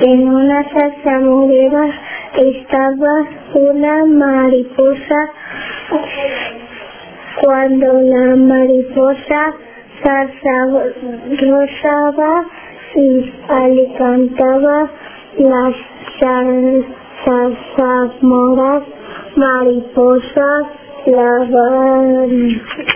En una zarzamora estaba una mariposa. Cuando la mariposa zarzaba y alicantaba las zarzamoras mariposas la